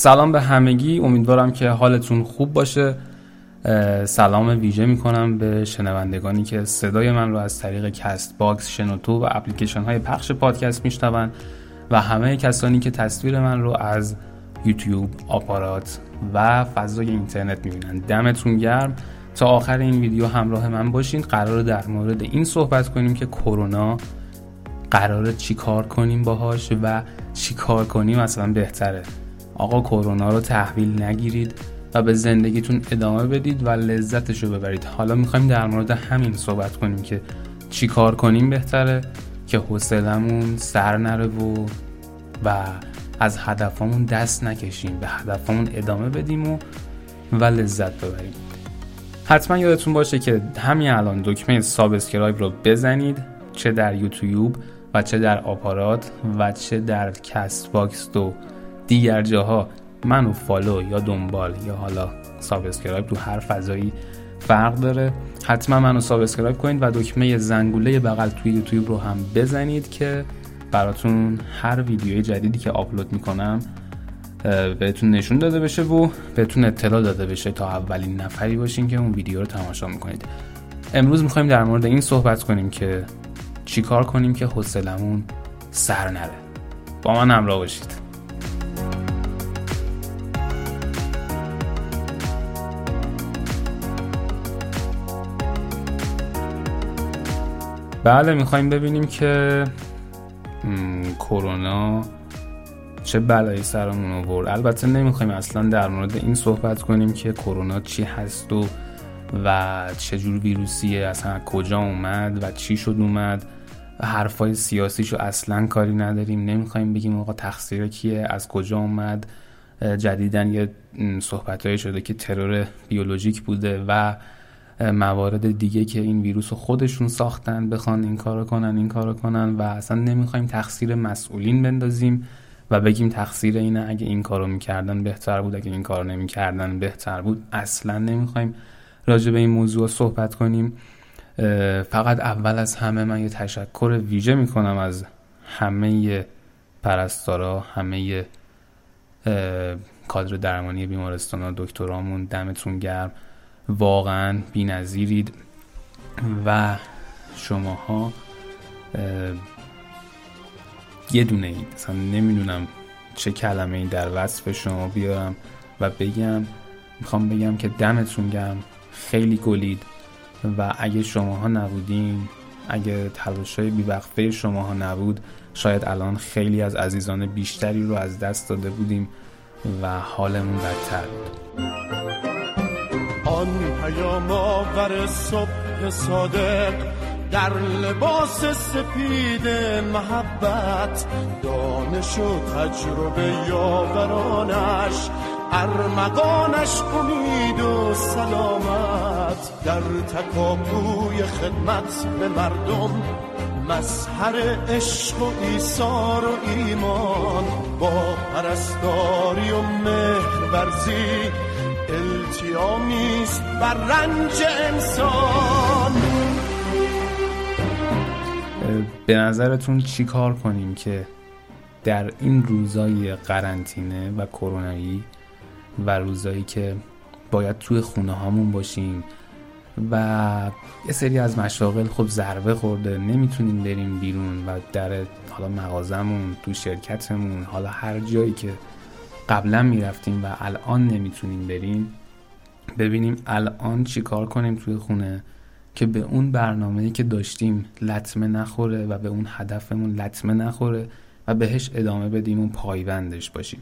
سلام به همگی. امیدوارم که حالتون خوب باشه. سلام ویژه می‌کنم به شنوندگانی که صدای من رو از طریق کست باکس شنوتو و اپلیکیشن های پخش پادکست میشنون و همه کسانی که تصویر من رو از یوتیوب آپارات و فضای اینترنت می‌بینن. دمتون گرم. تا آخر این ویدیو همراه من باشین. قراره در مورد این صحبت کنیم که کرونا قراره چی کار کنیم باهاش و چی کار کنیم اصلا بهتره. آقا کرونا رو تحویل نگیرید و به زندگیتون ادامه بدید و لذتش رو ببرید. حالا می‌خوایم در مورد همین صحبت کنیم که چی کار کنیم بهتره که حوصلمون سر نره و و از هدفمون دست نکشیم به هدفمون ادامه بدیم و و لذت ببریم. حتما یادتون باشه که همین الان دکمه سابسکرایب رو بزنید چه در یوتیوب و چه در آپارات و چه در کست باکس و دیگر جاها منو follow یا دنبال یا حالا subscribe تو هر فضایی فرق داره. حتما منو subscribe کنید و دکمه زنگوله بغل توی یوتیوب رو هم بزنید که براتون هر ویدیوی جدیدی که آپلود می‌کنم بهتون نشون داده بشه و بهتون اطلاع داده بشه تا اولین نفری باشین که اون ویدیو رو تماشا می‌کنید. امروز می‌خوایم در مورد این صحبت کنیم که چیکار کنیم که حوصلمون سر نره. با من همراه باشید. بله می‌خوایم ببینیم که کرونا چه بلایی سرمون آورد. البته نمی‌خوایم اصلا در مورد این صحبت کنیم که کرونا چی هست و و چه جور ویروسیه اصلا کجا اومد و چی شد اومد. حرفای سیاسیشو اصلا کاری نداریم. نمی‌خوایم بگیم آقا تقصیر کیه از کجا اومد. جدیدن یه صحبت شده که ترور بیولوژیک بوده و موارد دیگه که این ویروس رو خودشون ساختن بخوان این کارو کنن این کارو کنن و اصلا نمی‌خوایم تقصیر مسئولین بندازیم و بگیم تقصیر اینه اگه این کارو می‌کردن بهتر بود اگه این کارو نمی‌کردن بهتر بود. اصلا نمی‌خوایم راجع به این موضوع صحبت کنیم. فقط اول از همه من یه تشکر ویژه می‌کنم از همه پرستارا همه کادر درمانی بیمارستان ها دکترامون دمتون گرم. واقعا بی نظیرید و شماها یه دونه اید. اصلا نمی‌دونم چه کلمه ای در وصف شما بیارم و بگم می‌خوام بگم که دمتون گرم. خیلی گلید و اگه شماها نبودین اگه تلاش های بیوقفه شماها نبود شاید الان خیلی از عزیزان بیشتری رو از دست داده بودیم و حالمون بدتر بود. آن پیام آور صبح صادق در لباس سپید محبت دانش و تجربه یاورانش ارمغانش امید و سلامت. در تکاپوی خدمت به مردم مظهر عشق و ایثار و ایمان با پرستاری و مهرورزی التیامیست بر رنج انسان. به نظرتون چی کار کنیم که در این روزای قرنطینه و کرونایی و روزایی که باید توی خونه هامون باشیم و یه سری از مشاغل خب ضربه خورده نمی‌تونیم بریم بیرون و در حالا مغازمون تو شرکتمون حالا هر جایی که قبلا می‌رفتیم و الان نمی‌تونیم بریم ببینیم الان چی کار کنیم توی خونه که به اون برنامه‌ای که داشتیم لطمه نخوره و به اون هدفمون لطمه نخوره و بهش ادامه بدیم و پایبندش باشیم.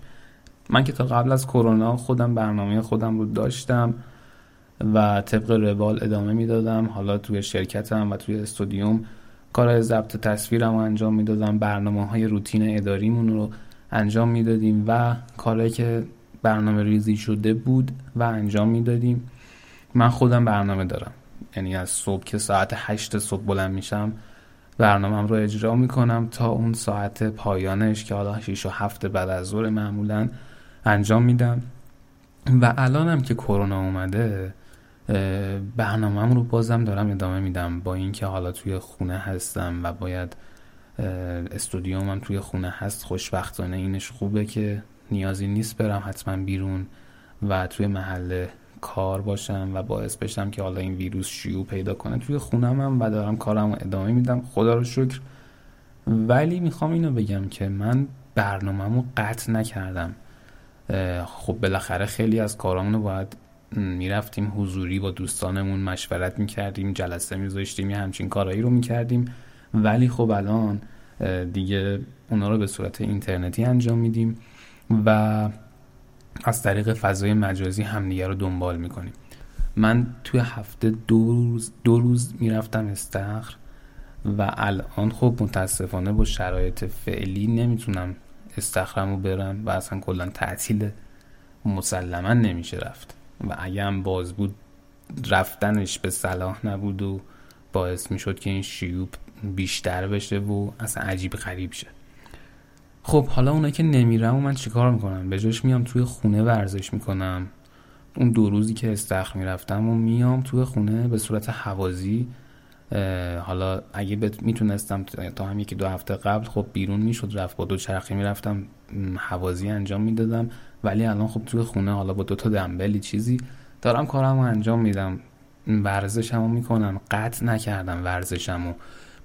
من که تا قبل از کرونا خودم برنامه خودم رو داشتم و طبق روال ادامه می‌دادم. حالا توی شرکتم و توی استودیوم کار ضبط تصویرم رو انجام می‌دادم. برنامه های روتین اداریمون رو انجام می‌دادیم و کارهایی که برنامه ریزی شده بود و انجام می‌دادیم. من خودم برنامه دارم. یعنی از صبح که ساعت هشت صبح بلند میشم برنامه رو اجرا می‌کنم تا اون ساعت پایانش که حالا 6 و هفت بعد از ظهر معمولا انجام میدم. و الانم که کرونا اومده برنامه رو بازم دارم ادامه میدم. با اینکه حالا توی خونه هستم و باید استودیومم توی خونه هست. خوشبختانه اینش خوبه که نیازی نیست برم حتما بیرون و توی محل کار باشم و باعث بشم که حالا این ویروس شیوع پیدا کنه. توی خونم هم و دارم کارم ادامه میدم. خدا رو شکر. ولی می‌خوام اینو بگم که من برنامهمو قطع نکردم. خب بالاخره خیلی از کارامون رو باید می‌رفتیم حضوری با دوستانمون مشورت می‌کردیم جلسه میذاشتیم یه همچین کارایی رو می‌کردیم. ولی خب الان دیگه اونا رو به صورت اینترنتی انجام میدیم و از طریق فضای مجازی همدیگه رو دنبال می‌کنیم. من توی هفته دو روز, دو روز می‌رفتم استخر و الان خب متاسفانه با شرایط فعلی نمی‌تونم استخرم رو برم و اصلا کلا تعطیل مسلما نمیشه رفت. و اگه باز بود رفتنش به صلاح نبود و باعث می‌شد که این شیوب بیشتر بشه و اصلا عجیب غریب شه. خب حالا اونایی که نمیرم و من چیکار می‌کنم؟ به جاش میام توی خونه ورزش می‌کنم. اون دو روزی که استخر می‌رفتم و میام توی خونه به صورت حوازی حالا اگه می‌تونستم تا هم یکی دو هفته قبل خب بیرون می‌شد رفت با دو چرخی می‌رفتم حوازی انجام می‌دادم. ولی الان خب توی خونه حالا با دو تا دنبلی چیزی دارم کارم رو انجام میدم. ورزشمو می‌کنم. قطع نکردم ورزشمو.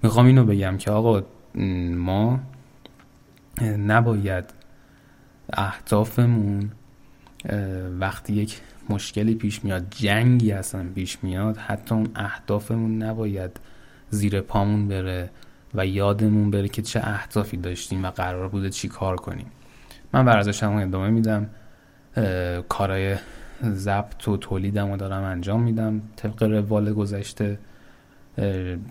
می‌خوام اینو بگم که آقا ما نباید اهدافمون وقتی یک مشکلی پیش میاد جنگی اصلا پیش میاد حتی اون اهدافمون نباید زیر پامون بره و یادمون بره که چه اهدافی داشتیم و قرار بوده چی کار کنیم. من ورزشمو ادامه میدم. کارای ضبط و تولیدم رو دارم انجام میدم. طبق روال گذشته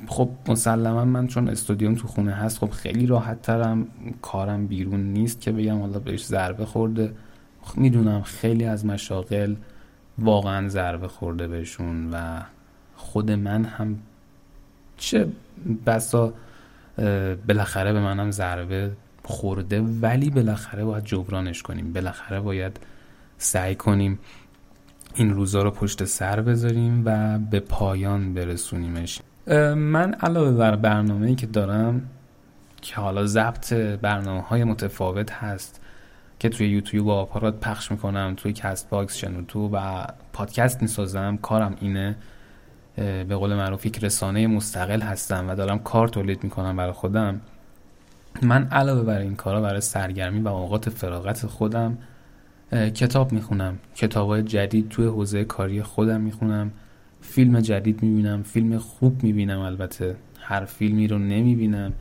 خب مسلما من چون استودیوم تو خونه هست خب خیلی راحت ترم کارم بیرون نیست که بگم حالا بهش ضربه خورده. می‌دونم خیلی از مشاغل واقعا ضربه خورده بهشون و خود من هم چه بسا بالاخره به منم ضربه خورده ولی بالاخره باید جبرانش کنیم. بالاخره باید سعی کنیم این روزا رو پشت سر بذاریم و به پایان برسونیمش. من علاوه بر برنامه که دارم که حالا ضبط برنامه های متفاوت هست که توی یوتیوب و آپارات پخش می‌کنم توی کست باکس شنوتو و پادکست می‌سازم کارم اینه به قول معروف یک رسانه مستقل هستم و دارم کار تولید می‌کنم برای خودم. من علاوه بر این کارا برای سرگرمی و اوقات فراغت خودم کتاب می‌خونم. کتاب های جدید توی حوزه کاری خودم می‌خونم. فیلم جدید می‌بینم فیلم خوب می‌بینم البته هر فیلمی رو نمی‌بینم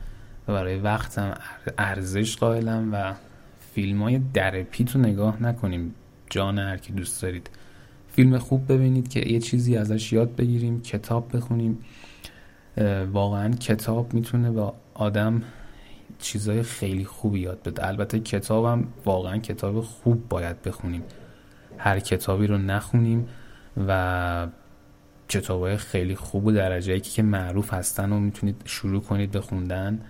و برای وقتم ارزش قائلم و فیلم های در پیتو نگاه نکنیم. جان هر کی دوست دارید. فیلم خوب ببینید که یه چیزی ازش یاد بگیریم کتاب بخونیم. واقعا کتاب می‌تونه با آدم چیزای خیلی خوبی یاد بده. البته کتابم واقعا کتاب خوب باید بخونیم. هر کتابی رو نخونیم و کتابای خیلی خوب و درجه که معروف هستن و می‌تونید شروع کنید به خوندن.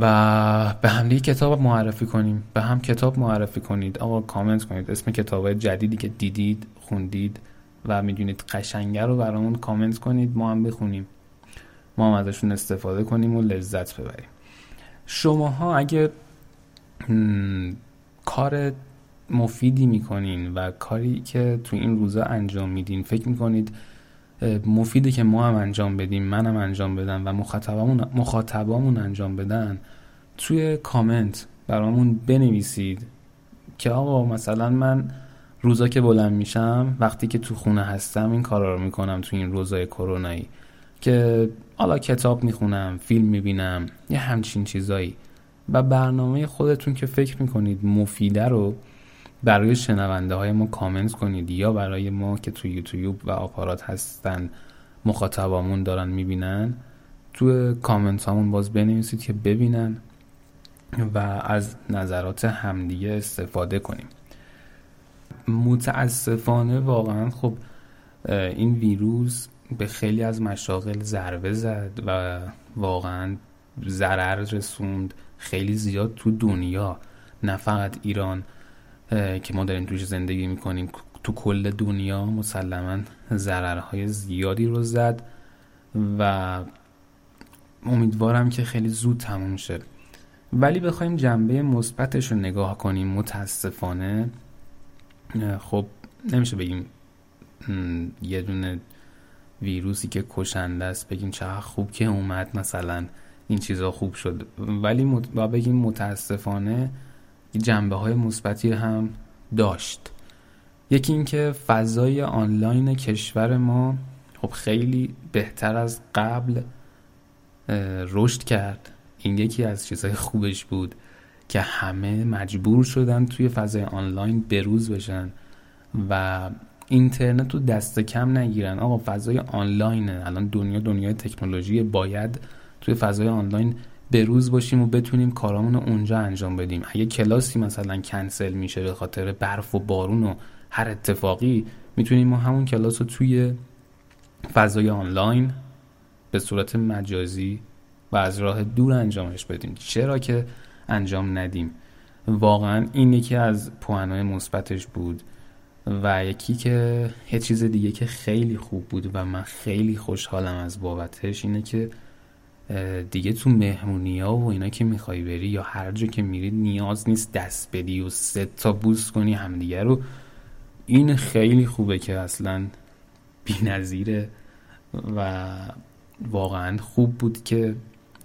و به هم کتاب معرفی کنیم. به هم کتاب معرفی کنید. آقا کامنت کنید. اسم کتاب جدیدی که دیدید خوندید و می‌دونید قشنگه رو برامون کامنت کنید. ما هم بخونیم. ما هم ازشون استفاده کنیم و لذت ببریم. شماها اگه کار مفیدی می‌کنین و کاری که تو این روزا انجام میدین فکر می‌کنید مفیده که ما هم انجام بدیم منم انجام بدم و مخاطبامون, مخاطبامون انجام بدن توی کامنت برامون بنویسید که آقا مثلا من روزا که بلند میشم وقتی که تو خونه هستم این کارا رو می‌کنم تو این روزای کرونایی که حالا کتاب می‌خونم فیلم می‌بینم یه همچین چیزایی. و برنامه خودتون که فکر می‌کنید مفیده رو برای شنونده های ما کامنت کنید یا برای ما که تو یوتیوب و آپارات هستن مخاطبامون دارن می‌بینن تو کامنت همون باز بنویسید که ببینن و از نظرات همدیگه استفاده کنیم. متاسفانه واقعا خب این ویروس به خیلی از مشاغل ضربه زد و واقعا ضرر رسوند خیلی زیاد تو دنیا نه فقط ایران. که ما داریم توش زندگی می‌کنیم. تو کل دنیا مسلما ضررهای زیادی رو زد و امیدوارم که خیلی زود تموم شه. ولی بخوایم جنبه مثبتش رو نگاه کنیم. متاسفانه خب نمیشه بگیم یه دونه ویروسی که کشنده است بگیم چقدر خوب که اومد مثلا این چیزا خوب شد. ولی با بگیم متاسفانه جنبه های مثبتی هم داشت. یکی اینکه فضای آنلاین کشور ما خب خیلی بهتر از قبل رشد کرد. این یکی از چیزهای خوبش بود که همه مجبور شدن توی فضای آنلاین بروز بشن و اینترنت رو دست کم نگیرن. آقا فضای آنلاینه. الان دنیا دنیای تکنولوژی باید توی فضای آنلاین بروز باشیم و بتونیم کارامون اونجا انجام بدیم. اگه کلاسی مثلا کنسل میشه به خاطر برف و بارون و هر اتفاقی می‌تونیم ما همون کلاس رو توی فضای آنلاین به صورت مجازی و از راه دور انجامش بدیم. چرا که انجام ندیم. واقعا این یکی از پوانهای مثبتش بود و یکی که یه چیز دیگه که خیلی خوب بود و من خیلی خوشحالم از بابتش اینه که دیگه تو مهمونی ها و اینا که می‌خوای بری یا هر جا که میری نیاز نیست دست بدی و سه تا بوس کنی همدیگه رو. این خیلی خوبه که اصلا بی و واقعا خوب بود که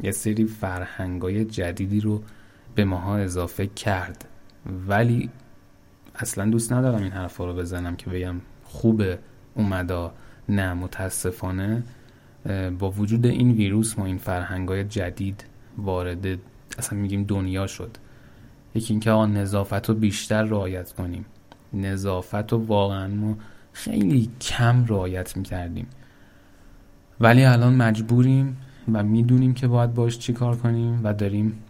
یه سری فرهنگای جدیدی رو به ماها اضافه کرد. ولی اصلا دوست ندارم این حرفا رو بزنم که بگم خوبه اومدا نه متاسفانه. با وجود این ویروس ما این فرهنگای جدید وارد اصلا میگیم دنیا شد. یکی اینکه آقا نظافت رو بیشتر رعایت کنیم. نظافت رو واقعا ما خیلی کم رعایت می‌کردیم. ولی الان مجبوریم و می‌دونیم که باید باش چی کار کنیم و داریم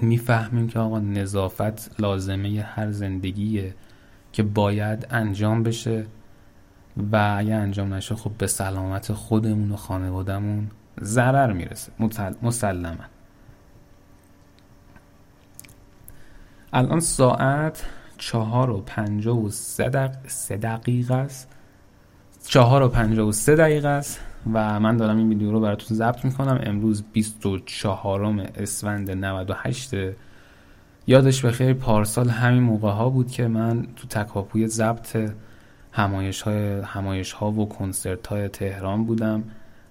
می‌فهمیم که آقا نظافت لازمه هر زندگیه که باید انجام بشه. و اگه انجام نشه خب به سلامت خودمون و خانوادهمون ضرر می‌رسه. مسلما. الان ساعت چهار و پنجاه و سه, دقیقه است. چهار و پنجاه و سه دقیقه است و من دارم این ویدیو رو براتون ضبط می‌کنم. امروز 24 اسفند 98 یادش بخیر پارسال همین موقع ها بود که من تو تکاپوی ضبط همایش, های همایش ها و کنسرت های تهران بودم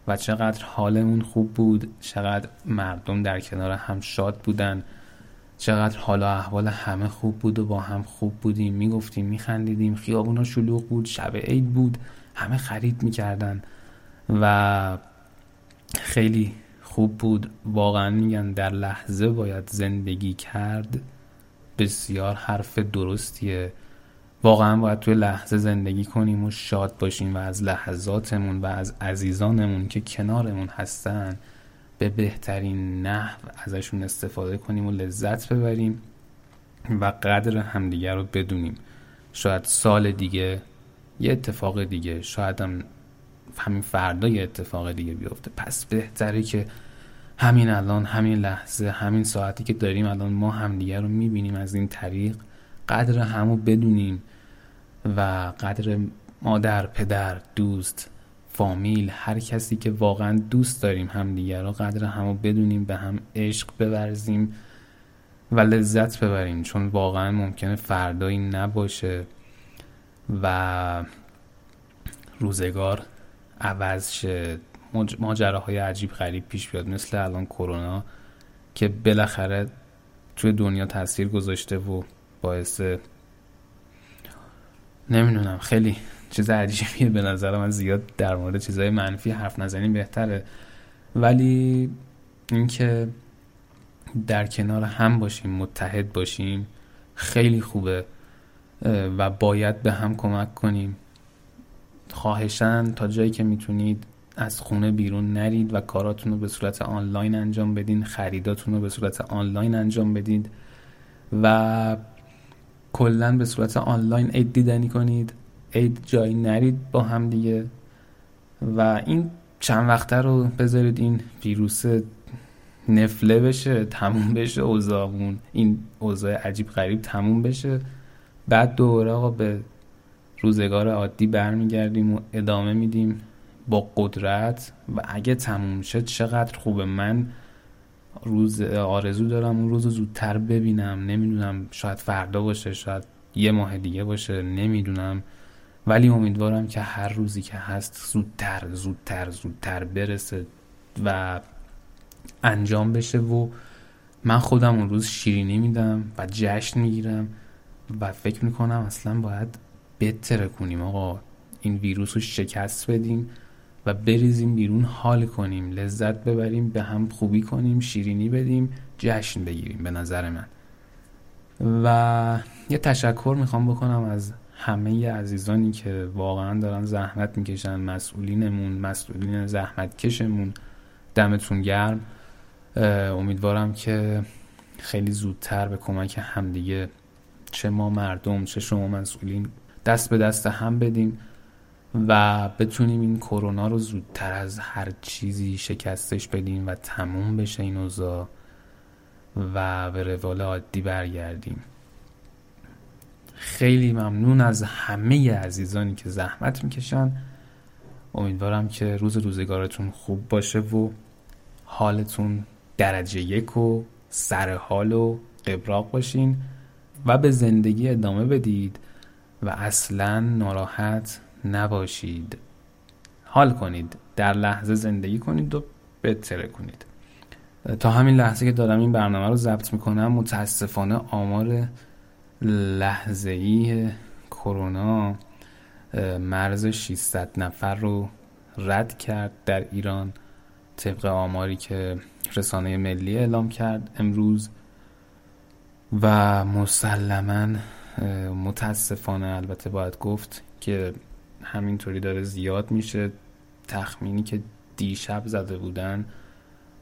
و چقدر حالمون خوب بود چقدر مردم در کنار هم شاد بودن چقدر حال و احوال همه خوب بود و با هم خوب بودیم. می‌گفتیم میخندیدیم خیابونا شلوغ بود شب عید بود همه خرید می‌کردن و خیلی خوب بود. واقعا میگن در لحظه باید زندگی کرد. بسیار حرف درستیه. واقعا باید توی لحظه زندگی کنیم و شاد باشیم و از لحظاتمون و از عزیزانمون که کنارمون هستن به بهترین نحو ازشون استفاده کنیم و لذت ببریم و قدر همدیگر رو بدونیم. شاید سال دیگه یه اتفاق دیگه شاید هم همین فردا یه اتفاق دیگه بیفته. پس بهتره که همین الان همین لحظه همین ساعتی که داریم الان ما همدیگه رو می‌بینیم از این طریق قدر همو بدونیم. و قدر مادر پدر دوست فامیل هر کسی که واقعا دوست داریم همدیگه رو قدر همو بدونیم به هم عشق بورزیم و لذت ببریم. چون واقعا ممکنه فردایی نباشه و روزگار عوض شه. ماجراهای عجیب غریب پیش بیاد. مثل الان کرونا که بالاخره توی دنیا تاثیر گذاشته و باعث نمی‌دونم خیلی چیز عجیبیه به نظر من زیاد در مورد چیزهای منفی حرف نزنیم بهتره. ولی اینکه در کنار هم باشیم متحد باشیم خیلی خوبه و باید به هم کمک کنیم. خواهشن تا جایی که می‌تونید از خونه بیرون نرید و کاراتون رو به صورت آنلاین انجام بدین خریداتون رو به صورت آنلاین انجام بدید و کلا به صورت آنلاین عید دیدنی کنید. عید جایی نرید با هم دیگه. و این چند وقته رو بذارید این ویروس نفله بشه تموم بشه اوضاعمون. این اوضاع عجیب غریب تموم بشه. بعد دوباره آقا به روزگار عادی برمیگردیم و ادامه میدیم با قدرت. و اگه تموم شد چقدر خوبه. من روز آرزو دارم اون روز زودتر ببینم. نمی‌دونم شاید فردا باشه شاید یه ماه دیگه باشه نمی‌دونم. ولی امیدوارم که هر روزی که هست زودتر زودتر زودتر برسه و انجام بشه و من خودم اون روز شیرینی میدم و جشن می‌گیرم و فکر می‌کنم اصلا باید بتره کنیم آقا این ویروس رو شکست بدیم و بریزیم بیرون حال کنیم لذت ببریم به هم خوبی کنیم شیرینی بدیم جشن بگیریم به نظر من. و یه تشکر می‌خوام بکنم از همه عزیزانی که واقعا دارن زحمت می‌کشن مسئولینمون مسئولین زحمت کشمون دمتون گرم. امیدوارم که خیلی زودتر به کمک همدیگه چه ما مردم چه شما مسئولین دست به دست هم بدیم و بتونیم این کرونا رو زودتر از هر چیزی شکستش بدیم و تموم بشه این اوضاع و به روال عادی برگردیم. خیلی ممنون از همه عزیزانی که زحمت می‌کشن. امیدوارم که روز روزگارتون خوب باشه و حالتون درجه یک و سر حال و قبراق باشین و به زندگی ادامه بدید و اصلا ناراحت نباشید. حال کنید. در لحظه زندگی کنید و بتره کنید. تا همین لحظه که دارم این برنامه رو ضبط می‌کنم متاسفانه آمار لحظه ای کرونا مرز 600 نفر رو رد کرد در ایران. طبق آماری که رسانه ملی اعلام کرد امروز. و مسلما متاسفانه البته باید گفت که همینطوری داره زیاد میشه. تخمینی که دیشب زده بودن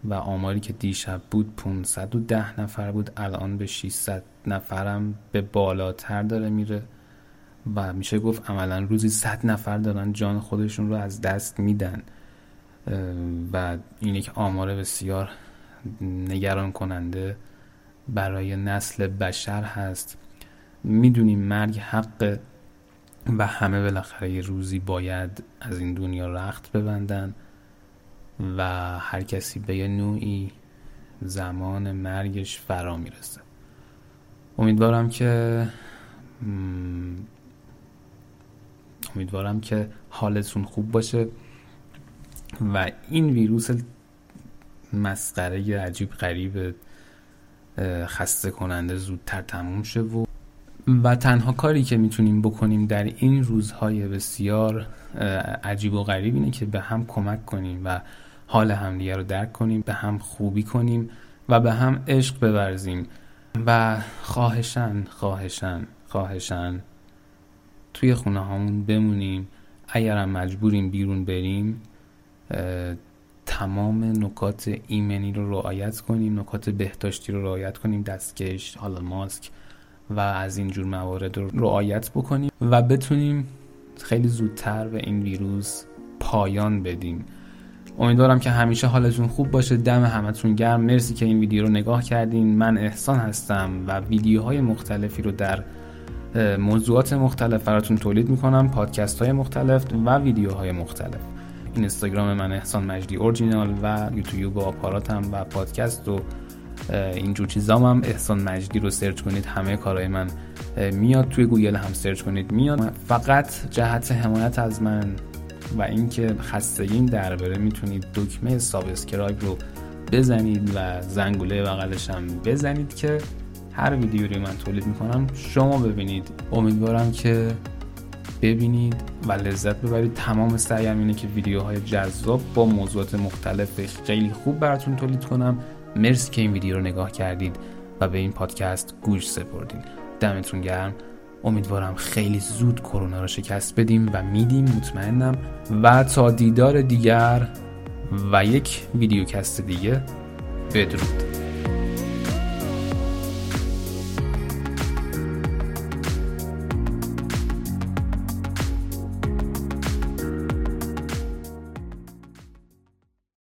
و آماری که دیشب بود 510 نفر بود. الان به 600 نفرم به بالاتر داره میره و میشه گفت عملا روزی 100 نفر دارن جان خودشون رو از دست میدن. و این یک آمار بسیار نگران کننده برای نسل بشر هست. می‌دونیم مرگ حق و همه بالاخره یه روزی باید از این دنیا رخت ببندن و هر کسی به یه نوعی زمان مرگش فرا می‌رسه. امیدوارم که امیدوارم که حالتون خوب باشه و این ویروس مسخره عجیب غریب خسته کننده زودتر تموم شه و و تنها کاری که می‌تونیم بکنیم در این روزهای بسیار عجیب و غریب اینه که به هم کمک کنیم و حال همدیگه رو درک کنیم به هم خوبی کنیم و به هم عشق بورزیم. و خواهشن خواهشن خواهشن توی خونه هامون بمونیم. اگرم مجبوریم بیرون بریم تمام نکات ایمنی رو رعایت کنیم نکات بهداشتی رو رعایت کنیم. دستکش حالا ماسک و از اینجور موارد رو رعایت بکنیم و بتونیم خیلی زودتر به این ویروس پایان بدیم. امیدوارم که همیشه حالتون خوب باشه. دم همتون گرم. مرسی که این ویدیو رو نگاه کردین. من احسان هستم و ویدیوهای مختلفی رو در موضوعات مختلف براتون تولید می‌کنم پادکست های مختلف و ویدیوهای مختلف. اینستاگرام من احسان مجدی اورجینال و یوتیوب و آپاراتم و پادکست و اینجور چیزام هم احسان مجدی رو search کنید همه کارهای من میاد توی گوگل هم search کنید. میاد. فقط جهت حمایت از من و اینکه خستگیم در بره می‌تونید دکمه subscribe رو بزنید و زنگوله بغلش هم بزنید که هر ویدیویی من تولید می‌کنم شما ببینید. امیدوارم که ببینید و لذت ببرید. تمام سعیم اینه که ویدیوهای جذاب با موضوعات مختلف خیلی خوب براتون تولید کنم. مرسی که این ویدیو رو نگاه کردید و به این پادکست گوش سپردید. دمتون گرم. امیدوارم خیلی زود کرونا رو شکست بدیم و میدیم. مطمئنم. و تا دیدار دیگر و یک ویدیوکست دیگه. بدرود.